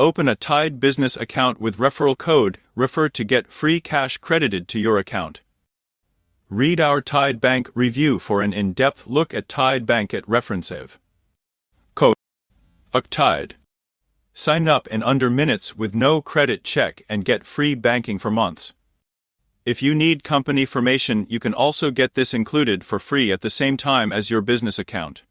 Open a Tide business account with referral code REFER to get free cash credited to your account. Read our Tide Bank review for an in-depth look at Tide Bank at Refer and Save. Code UCTIDE. Sign up in under minutes with no credit check and get free banking for months. If you need company formation, you can also get this included for free at the same time as your business account.